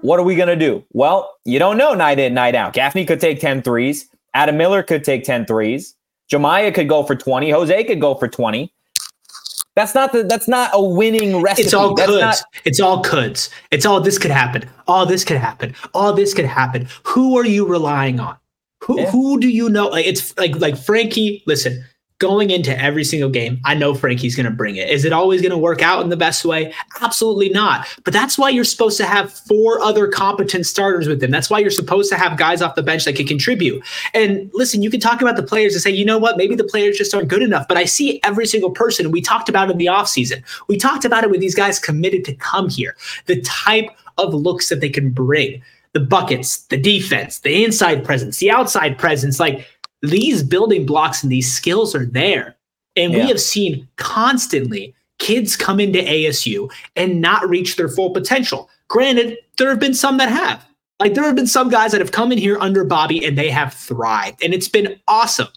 what are we going to do? Well, you don't know night in, night out. Gaffney could take 10 threes. Adam Miller could take 10 threes. Jamiya could go for 20. Jose could go for 20. That's not the that's not a winning recipe. It's all that's coulds. Not- it's all coulds. It's all this could happen. All this could happen. All this could happen. Who are you relying on? Who yeah. who do you know? Like it's like like Frankie. Listen, going into every single game, I know Frankie's going to bring it. Is it always going to work out in the best way? Absolutely not. But that's why you're supposed to have four other competent starters with them. That's why you're supposed to have guys off the bench that can contribute. And listen, you can talk about the players and say, you know what, maybe the players just aren't good enough. But I see every single person. We talked about in the offseason. We talked about it with these guys committed to come here, the type of looks that they can bring. The buckets, the defense, the inside presence, the outside presence. Like these building blocks and these skills are there. And yeah. we have seen constantly kids come into ASU and not reach their full potential. Granted, there have been some that have. Like there have been some guys that have come in here under Bobby and they have thrived, and it's been awesome.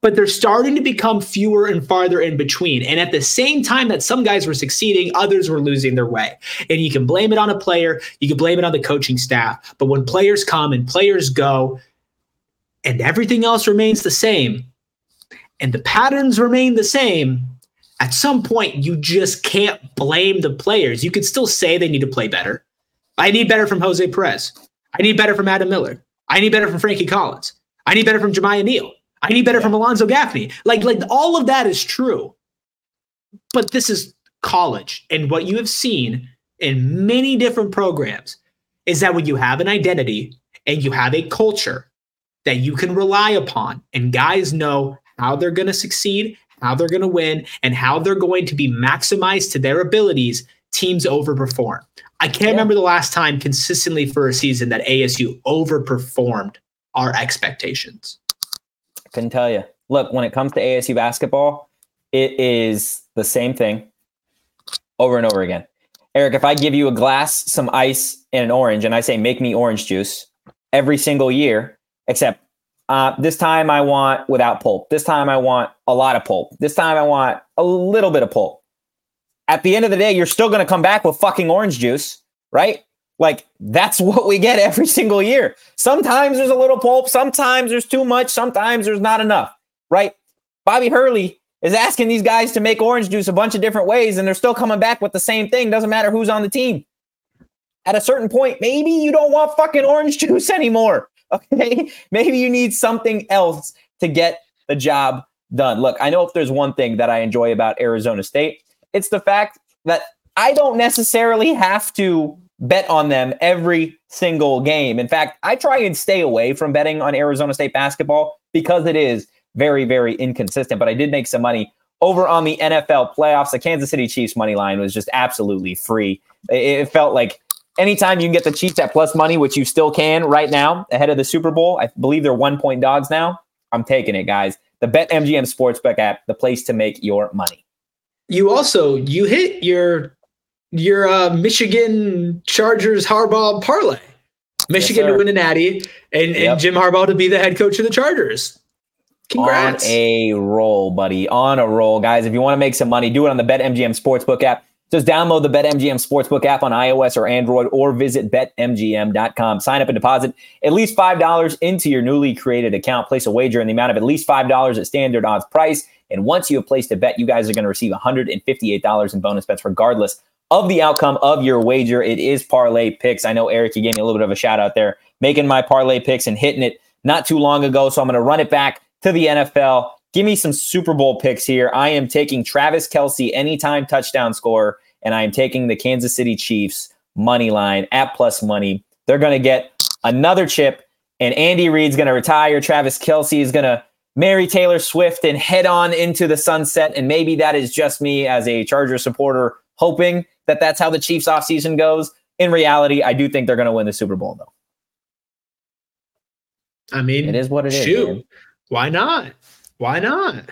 But they're starting to become fewer and farther in between. And at the same time that some guys were succeeding, others were losing their way. And you can blame it on a player, you can blame it on the coaching staff. But when players come and players go, and everything else remains the same, and the patterns remain the same, at some point you just can't blame the players. You could still say they need to play better. I need better from Jose Perez. I need better from Adam Miller. I need better from Frankie Collins. I need better from Jamiya Neal. I need better from Alonzo Gaffney. Like, like all of that is true. But this is college. And what you have seen in many different programs is that when you have an identity and you have a culture that you can rely upon, and guys know how they're going to succeed, how they're going to win, and how they're going to be maximized to their abilities, teams overperform. I can't yeah. remember the last time consistently for a season that ASU overperformed our expectations. I couldn't tell you. Look, when it comes to ASU basketball, it is the same thing over and over again. Erik, if I give you a glass, some ice, and an orange, and I say, make me orange juice every single year, except uh, this time I want without pulp. This time I want a lot of pulp. This time I want a little bit of pulp. At the end of the day, you're still going to come back with fucking orange juice, right? Like that's what we get every single year. Sometimes there's a little pulp, sometimes there's too much, sometimes there's not enough, right? Bobby Hurley is asking these guys to make orange juice a bunch of different ways and they're still coming back with the same thing. Doesn't matter who's on the team. At a certain point, maybe you don't want fucking orange juice anymore. Okay. Maybe you need something else to get the job done. Look, I know if there's one thing that I enjoy about Arizona State, it's the fact that I don't necessarily have to bet on them every single game. In fact, I try and stay away from betting on Arizona State basketball because it is very, very inconsistent. But I did make some money over on the NFL playoffs. The Kansas City Chiefs money line was just absolutely free. It felt like anytime you can get the Chiefs at plus money, which you still can right now ahead of the Super Bowl, I believe they're one point dogs now. I'm taking it, guys. The BetMGM Sportsbook app, the place to make your money. You also you hit your your uh, Michigan Chargers Harbaugh parlay. Michigan yes, to win a natty and, yep. and Jim Harbaugh to be the head coach of the Chargers. Congrats. On a roll, buddy. On a roll. Guys, if you want to make some money, do it on the BetMGM Sportsbook app. Just download the BetMGM Sportsbook app on iOS or Android or visit betmgm.com. Sign up and deposit at least $5 into your newly created account. Place a wager in the amount of at least $5 at standard odds price. And once you have placed a bet, you guys are going to receive $158 in bonus bets regardless of the outcome of your wager. It is parlay picks. I know, Erik, you gave me a little bit of a shout out there, making my parlay picks and hitting it not too long ago. So I'm going to run it back to the NFL. Give me some Super Bowl picks here. I am taking Travis Kelce anytime touchdown score, and I am taking the Kansas City Chiefs money line at plus money. They're going to get another chip, and Andy Reid's going to retire. Travis Kelce is going to marry Taylor Swift and head on into the sunset. And maybe that is just me as a Charger supporter hoping that that's how the Chiefs offseason goes. In reality, I do think they're going to win the Super Bowl, though. I mean, it is what it shoot. is. Why not? Why not?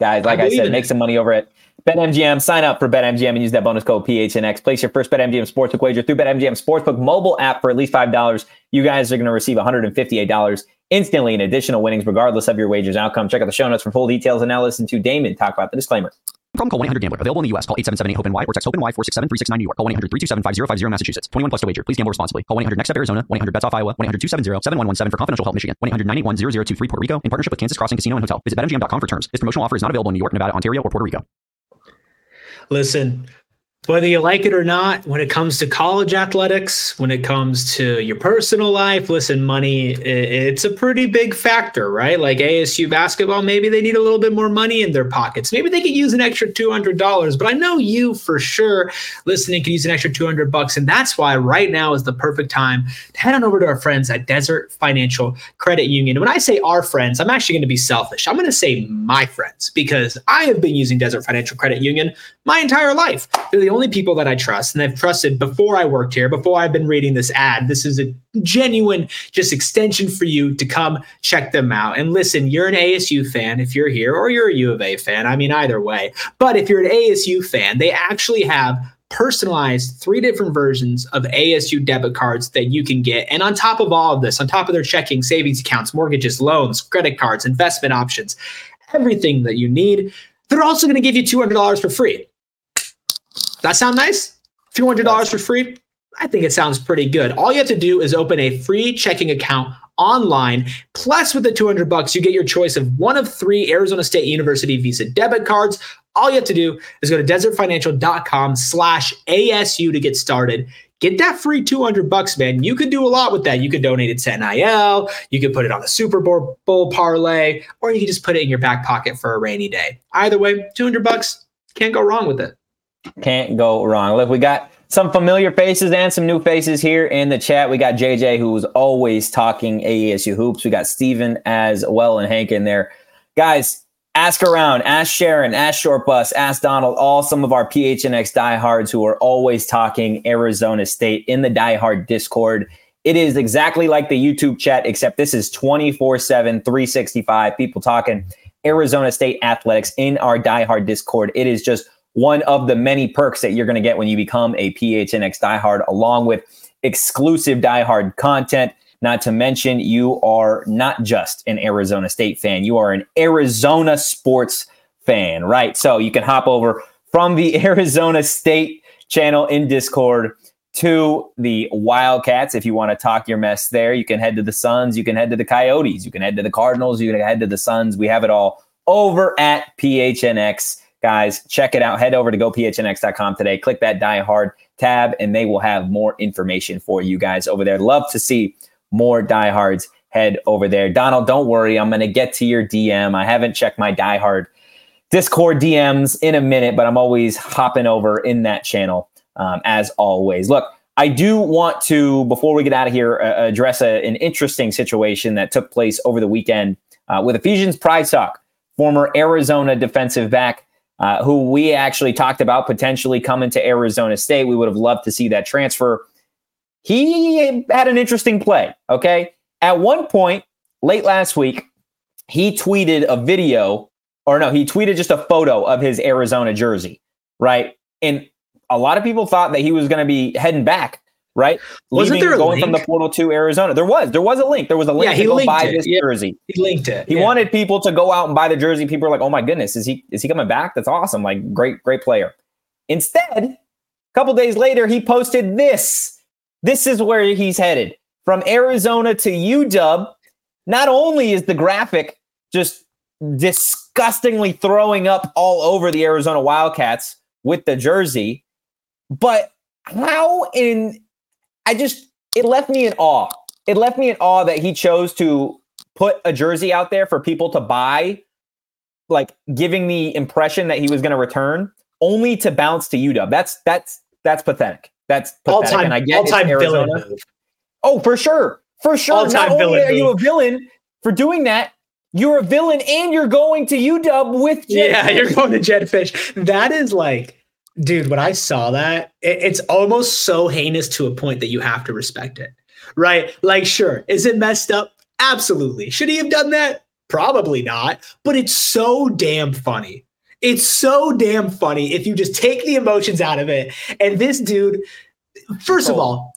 Guys, like I, I said, make some money over at BetMGM. Sign up for BetMGM and use that bonus code PHNX. Place your first BetMGM Sportsbook wager through BetMGM Sportsbook mobile app for at least $5. You guys are going to receive $158 instantly in additional winnings, regardless of your wager's outcome. Check out the show notes for full details and now listen to Damon talk about the disclaimer. From call 1-800-GAMBLER. Available in the U.S. Call 877-8-HOPE-NY or text HOPE-NY 467-369 New York. Call 1-800-327-5050 Massachusetts. 21 plus to wager. Please gamble responsibly. Call 1-800-NEXT-STEP Arizona. 1-800-BETS-OFF Iowa. 1-800-270-7117 for confidential help Michigan. 1-800-981-0023 Puerto Rico in partnership with Kansas Crossing Casino and Hotel. Visit BetMGM.com for terms. This promotional offer is not available in New York, Nevada, Ontario, or Puerto Rico. Listen, whether you like it or not, when it comes to college athletics, when it comes to your personal life, listen, money, it's a pretty big factor, right? Like ASU basketball, maybe they need a little bit more money in their pockets. Maybe they could use an extra $200, but I know you for sure listening could use an extra 200 bucks. And that's why right now is the perfect time to head on over to our friends at Desert Financial Credit Union. When I say our friends, I'm actually going to be selfish. I'm going to say my friends because I have been using Desert Financial Credit Union my entire life. They're the only people that I trust, and I've trusted before I worked here, before I've been reading this ad. This is a genuine just extension for you to come check them out. And listen, you're an ASU fan if you're here, or you're a U of A fan. I mean, either way. But if you're an ASU fan, they actually have personalized three different versions of ASU debit cards that you can get. And on top of all of this, on top of their checking, savings accounts, mortgages, loans, credit cards, investment options, everything that you need, they're also going to give you $200 for free. That sound nice? $200 for free? I think it sounds pretty good. All you have to do is open a free checking account online. Plus, with the 200 bucks, you get your choice of one of three Arizona State University Visa debit cards. All you have to do is go to desertfinancial.com slash ASU to get started. Get that free 200 bucks, man. You could do a lot with that. You could donate it to NIL. You could put it on a Super Bowl parlay, or you could just put it in your back pocket for a rainy day. Either way, 200 bucks, can't go wrong with it. Can't go wrong. Look, we got some familiar faces and some new faces here in the chat. We got JJ, who's always talking ASU hoops. We got Steven as well and Hank in there. Guys, ask around, ask Sharon, ask Short Bus, ask Donald, all some of our PHNX diehards who are always talking Arizona State in the diehard Discord. It is exactly like the YouTube chat, except this is 24 7, 365. People talking Arizona State athletics in our diehard Discord. It is just one of the many perks that you're going to get when you become a PHNX diehard, along with exclusive diehard content. Not to mention, you are not just an Arizona State fan, you are an Arizona sports fan, right? So you can hop over from the Arizona State channel in Discord to the Wildcats. If you want to talk your mess there, you can head to the Suns, you can head to the Coyotes, you can head to the Cardinals, you can head to the Suns. We have it all over at PHNX. Guys, check it out. Head over to gophnx.com today. Click that Die Hard tab, and they will have more information for you guys over there. Love to see more diehards head over there. Donald, don't worry. I'm going to get to your DM. I haven't checked my diehard Discord DMs in a minute, but I'm always hopping over in that channel um, as always. Look, I do want to, before we get out of here, uh, address a, an interesting situation that took place over the weekend uh, with Ephesians Prysock, former Arizona defensive back uh, who we actually talked about potentially coming to Arizona State. We would have loved to see that transfer. He had an interesting play. Okay. At one point late last week, he tweeted a video, or no, he tweeted just a photo of his Arizona jersey, right? And a lot of people thought that he was going to be heading back right? Wasn't Leaving, there going from the portal oh to Arizona? There was. There was a link. There was a link Yeah, to he go linked buy it. this Yeah. jersey. He linked it. He Yeah. wanted people to go out and buy the jersey. People are like, "Oh my goodness, is he is he coming back? That's awesome! Like, great, great player." Instead, a couple days later, he posted this. This is where he's headed from Arizona to UW. Not only is the graphic just disgustingly throwing up all over the Arizona Wildcats with the jersey, but how in I just it left me in awe. It left me in awe that he chose to put a jersey out there for people to buy, like giving the impression that he was going to return, only to bounce to UW. That's that's that's pathetic. That's all time, and I get all time villain Arizona. move. Oh, for sure, for sure. All-time Not only villain are you a villain for doing that, you're a villain, and you're going to UW with Jedd Yeah, Fisch. you're going to Jedd Fisch. That is like, dude, when I saw that, it- it's almost so heinous to a point that you have to respect it. Right? Like, sure, is it messed up? Absolutely. Should he have done that? Probably not. But it's so damn funny. It's so damn funny if you just take the emotions out of it. And this dude, first of Oh. all,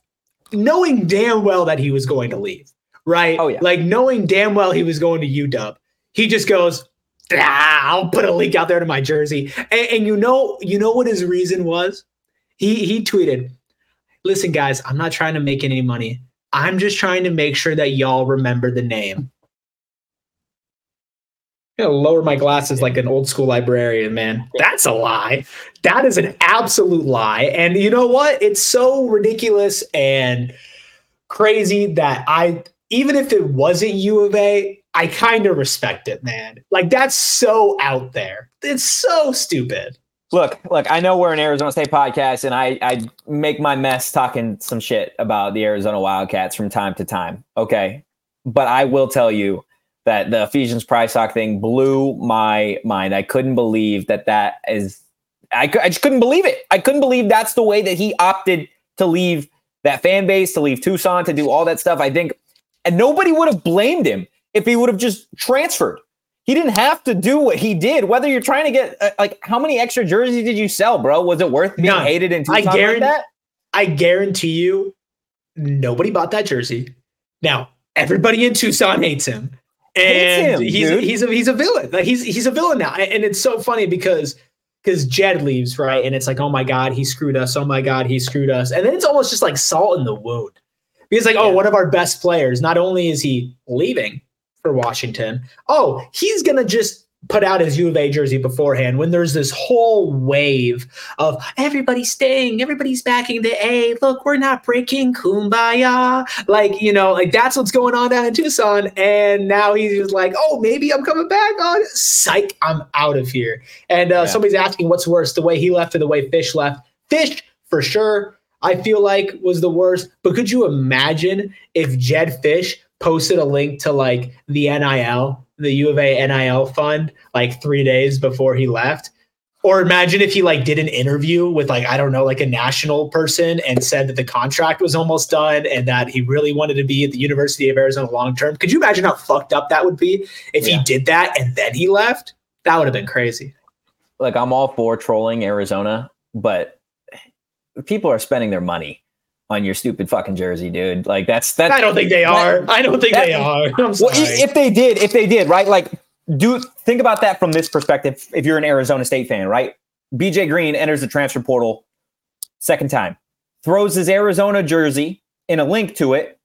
knowing damn well that he was going to leave, right? Oh, yeah. Like knowing damn well he was going to UW, he just goes, ah, I'll put a link out there to my jersey. And, and you know, you know what his reason was? He he tweeted, "Listen, guys, I'm not trying to make any money. I'm just trying to make sure that y'all remember the name." I'm gonna lower my glasses like an old school librarian, man. That's a lie. That is an absolute lie. And you know what? It's so ridiculous and crazy that I, even if it wasn't U of A, I kind of respect it, man. Like that's so out there. It's so stupid. Look, look, I know we're an Arizona State podcast, and I, I make my mess talking some shit about the Arizona Wildcats from time to time. Okay. But I will tell you that the Ephesians Prysock thing blew my mind. I couldn't believe that that is, I, I just couldn't believe it. I couldn't believe that's the way that he opted to leave that fan base, to leave Tucson, to do all that stuff. I think, and nobody would have blamed him if he would have just transferred. He didn't have to do what he did. Whether you're trying to get uh, like how many extra jerseys did you sell, bro? Was it worth being None. hated in I Tucson like guarantee- that? I guarantee you, nobody bought that jersey. Now everybody in Tucson hates him, and Hates him, he's dude. he's a he's a villain. Like he's he's a villain now, and it's so funny because because Jedd leaves, right? And it's like, oh my God, he screwed us. Oh my God, he screwed us. And then it's almost just like salt in the wound. Because like, oh, one of our best players, not only is he leaving for Washington, oh, he's gonna just put out his U of A jersey beforehand when there's this whole wave of everybody staying, everybody's backing the A. Look, we're not breaking kumbaya. Like, you know, like that's what's going on down in Tucson. And now he's like, oh, maybe I'm coming back on. Psych, I'm out of here. And uh, yeah. somebody's asking what's worse, the way he left or the way Fisch left. Fisch, for sure, I feel like was the worst. But could you imagine if Jedd Fisch posted a link to like the NIL the U of A NIL fund like three days before he left. Or imagine if he like did an interview with like I don't know like a national person and said that the contract was almost done and that he really wanted to be at the University of Arizona long term. Could you imagine how fucked up that would be if yeah. he did that and then he left? That would have been crazy. Like I'm all for trolling Arizona, but people are spending their money on your stupid fucking jersey, dude. Like that's that. I don't think they are. That, I don't think that, they are. I'm sorry. Well, if they did, if they did, right? Like, do think about that from this perspective. If you're an Arizona State fan, right? BJ Green enters the transfer portal second time, throws his Arizona jersey in a link to it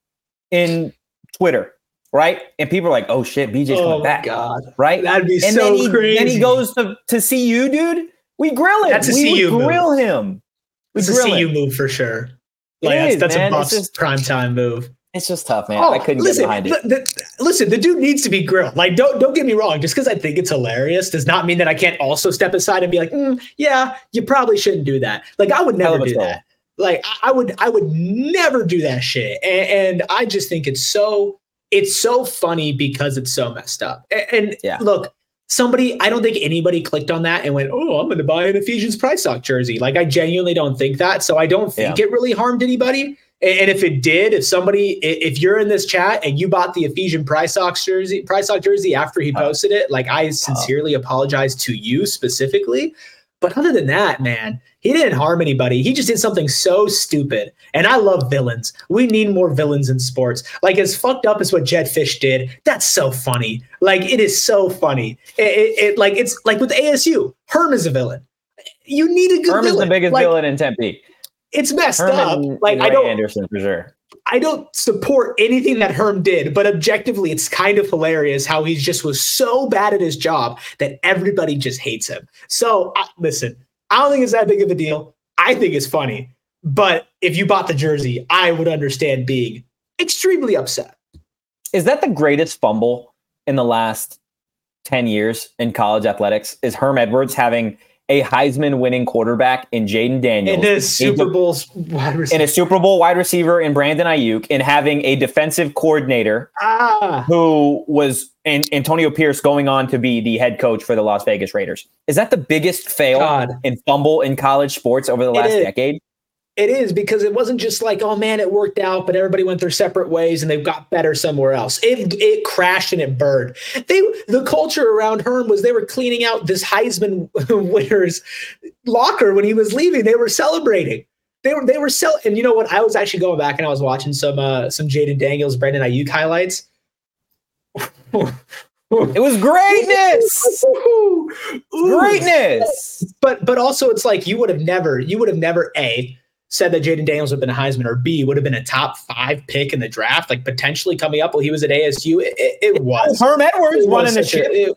in Twitter, right? And people are like, "Oh shit, BJ's oh coming back!" God, right? That'd be and so then he, crazy. Then he goes to to CU, dude. We grill him. That's a we CU grill move. him. We it's grill a CU him. move for sure. Like that's, is, that's a Buffs just, prime time move. It's just tough, man. Oh, I couldn't listen, get behind it. The, the, listen, the dude needs to be grilled. Like, don't don't get me wrong. Just because I think it's hilarious does not mean that I can't also step aside and be like, mm, yeah, you probably shouldn't do that. Like, I would never do that. Like, I would I would never do that shit. And, and, I just think it's so it's so funny because it's so messed up. And, and yeah. look, somebody i don't think anybody clicked on that and went oh i'm going to buy an Ephesians Prysock jersey. Like i genuinely don't think that so i don't think yeah. it really harmed anybody. And if it did if somebody if you're in this chat and you bought the Ephesian Prysock jersey Prysock jersey after he posted it like i sincerely apologize to you specifically but other than that, man, he didn't harm anybody. He just did something so stupid. And I love villains. We need more villains in sports. Like as fucked up as what Jedd Fisch did. That's so funny. Like it is so funny. It, it, it like it's like with ASU. Herm is a villain. You need a good Herm villain. is the biggest like, villain in Tempe. It's messed up. Like I don't Anderson for sure. I don't support anything that Herm did, but objectively, it's kind of hilarious how he just was so bad at his job that everybody just hates him. So, listen, I don't think it's that big of a deal. I think it's funny. But if you bought the jersey, I would understand being extremely upset. Is that the greatest fumble in the last 10 years in college athletics? Is Herm Edwards having a Heisman winning quarterback in Jayden Daniels, in a Super Bowl wide receiver, in a Super Bowl wide receiver in Brandon Aiyuk, and having a defensive coordinator ah. who was and Antonio Pierce going on to be the head coach for the Las Vegas Raiders. Is that the biggest fail God. in fumble in college sports over the last decade? It is because it wasn't just like, oh man, it worked out, but everybody went their separate ways and they got better somewhere else. It it crashed and it burned. They the culture around Herm was they were cleaning out this Heisman winner's locker when he was leaving. They were celebrating. They were they were sell and you know what? I was actually going back and I was watching some uh some Jayden Daniels, Brandon Aiyuk highlights. it was greatness greatness but but also it's like you would have never you would have never a said that Jayden Daniels would have been a Heisman, or B would have been a top five pick in the draft, like potentially coming up while he was at ASU. It, it, it was Herm Edwards running the shit. It,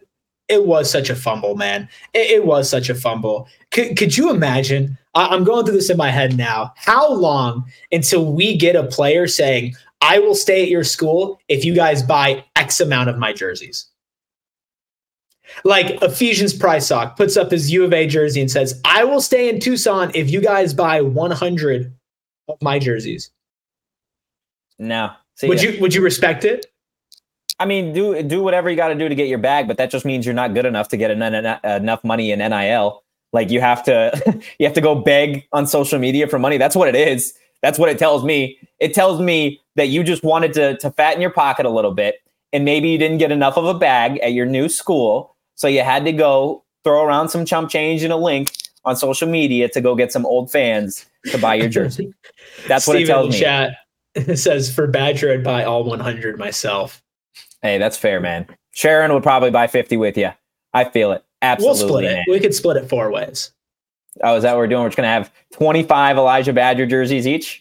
it, was such a fumble, man. It, it was such a fumble. Could, could you imagine? I, I'm going through this in my head now. How long until we get a player saying, "I will stay at your school if you guys buy X amount of my jerseys"? Like Ephesians Prysock puts up his U of A jersey and says, I will stay in Tucson if you guys buy 100 of my jerseys. No. See would ya. you would you respect it? I mean, do do whatever you got to do to get your bag, but that just means you're not good enough to get an, an, enough money in NIL. Like you have to you have to go beg on social media for money. That's what it is. That's what it tells me. It tells me that you just wanted to to fatten your pocket a little bit and maybe you didn't get enough of a bag at your new school so you had to go throw around some chump change and a link on social media to go get some old fans to buy your jersey. That's what it tells me. Chat says for Badger, I'd buy all 100 myself. Hey, that's fair, man. Sharon would probably buy 50 with you. I feel it. Absolutely. We'll split man. it. We could split it four ways. Oh, is that what we're doing? We're just gonna have 25 Elijah Badger jerseys each.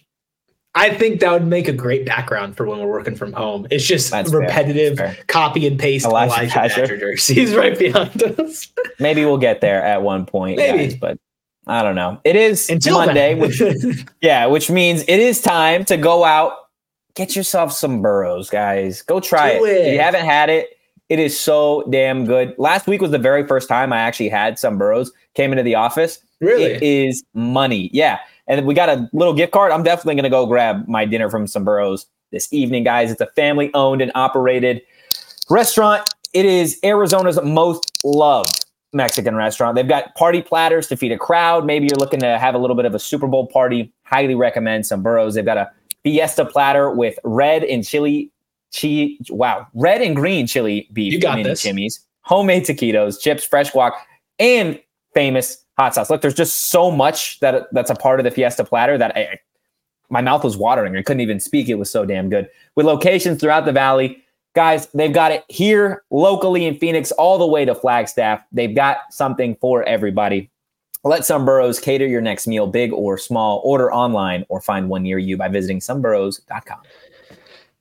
I think that would make a great background for when we're working from home. It's just That's repetitive fair. copy and paste Elijah Elijah, Badger. Badger jerseys right behind us. Maybe we'll get there at one point, Maybe. guys, but I don't know. It is Until Monday, which yeah, which means it is time to go out, get yourself Someburros, guys. Go try Do it. If you haven't had it, it is so damn good. Last week was the very first time I actually had Someburros. Came into the office. really? It is money. Yeah. And we got a little gift card. I'm definitely going to go grab my dinner from Someburros this evening, guys. It's a family owned and operated restaurant. It is Arizona's most loved Mexican restaurant. They've got party platters to feed a crowd. Maybe you're looking to have a little bit of a Super Bowl party. Highly recommend Someburros. They've got a fiesta platter with red and chili chi wow, red and green chili beef You got mini this. chimis, homemade taquitos, chips, fresh guac, and famous hot sauce. Look, there's just so much that that's a part of the fiesta platter that I, my mouth was watering. I couldn't even speak. It was so damn good. With locations throughout the valley, guys, they've got it here locally in Phoenix, all the way to Flagstaff. They've got something for everybody. Let Some cater your next meal, big or small. Order online or find one near you by visiting someburros.com.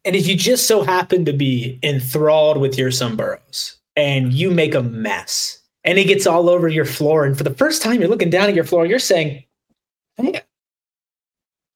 And if you just so happen to be enthralled with your Someburros and you make a mess and it gets all over your floor, and for the first time you're looking down at your floor, you're saying, Man,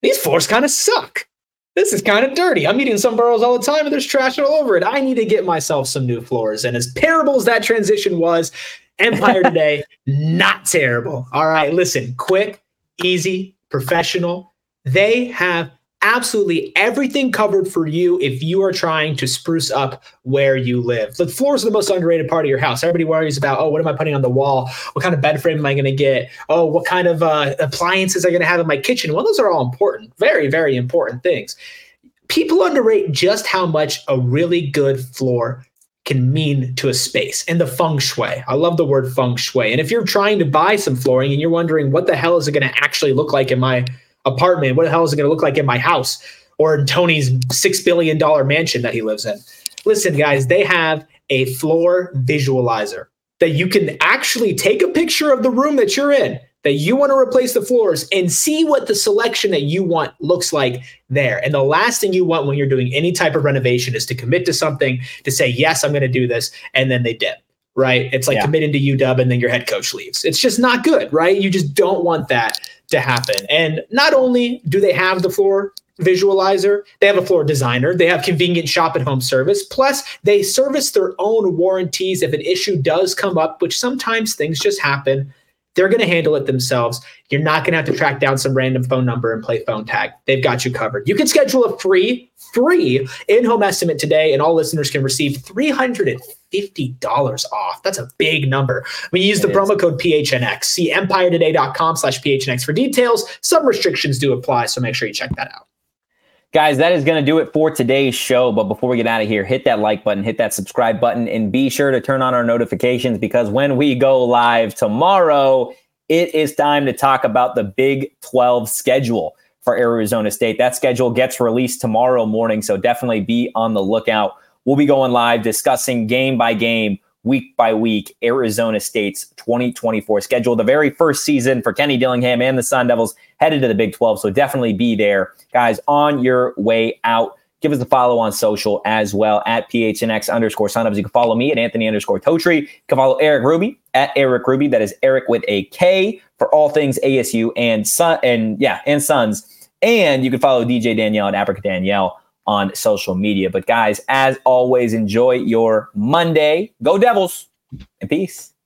these floors kind of suck. This is kind of dirty. I'm eating Someburros all the time and there's trash all over it. I need to get myself some new floors. And as terrible as that transition was, Empire today, not terrible. All right, listen, quick, easy, professional. They have absolutely everything covered for you if you are trying to spruce up where you live. The floors are the most underrated part of your house. Everybody worries about, oh, what am I putting on the wall? What kind of bed frame am I going to get? Oh, what kind of uh, appliances am I going to have in my kitchen? Well, those are all important, very, very important things. People underrate just how much a really good floor can mean to a space and the feng shui. I love the word feng shui. And if you're trying to buy some flooring and you're wondering what the hell is it going to actually look like in my apartment, what the hell is it going to look like in my house or in Tony's six billion dollar mansion that he lives in? Listen, guys, they have a floor visualizer that you can actually take a picture of the room that you're in that you want to replace the floors and see what the selection that you want looks like there. And the last thing you want when you're doing any type of renovation is to commit to something to say, yes, I'm going to do this. And then they dip, right? It's like Yeah. committing to UW and then your head coach leaves. It's just not good, right? You just don't want that to happen. And not only do they have the floor visualizer, they have a floor designer, they have convenient shop at home service. Plus, they service their own warranties if an issue does come up, which sometimes things just happen. They're going to handle it themselves. You're not going to have to track down some random phone number and play phone tag. They've got you covered. You can schedule a free, free in-home estimate today, and all listeners can receive $350 off. That's a big number. When you use the It is. promo code PHNX, see empiretoday.com slash PHNX for details. Some restrictions do apply, so make sure you check that out. Guys, that is going to do it for today's show. But before we get out of here, hit that like button, hit that subscribe button, and be sure to turn on our notifications because when we go live tomorrow, it is time to talk about the Big 12 schedule for Arizona State. That schedule gets released tomorrow morning, so definitely be on the lookout. We'll be going live discussing game by game, week by week, Arizona State's 2024 schedule. The very first season for Kenny Dillingham and the Sun Devils headed to the Big 12, so definitely be there. Guys, on your way out, give us a follow on social as well at PHNX underscore Devils. You can follow me at Anthony underscore Totri. You can follow Erik Ruby at Erik Ruby. That is Erik with a K for all things ASU and Sun and yeah, and Suns. And you can follow DJ Danielle at Africa Danielle on social media. But guys, as always, enjoy your Monday. Go Devils and peace.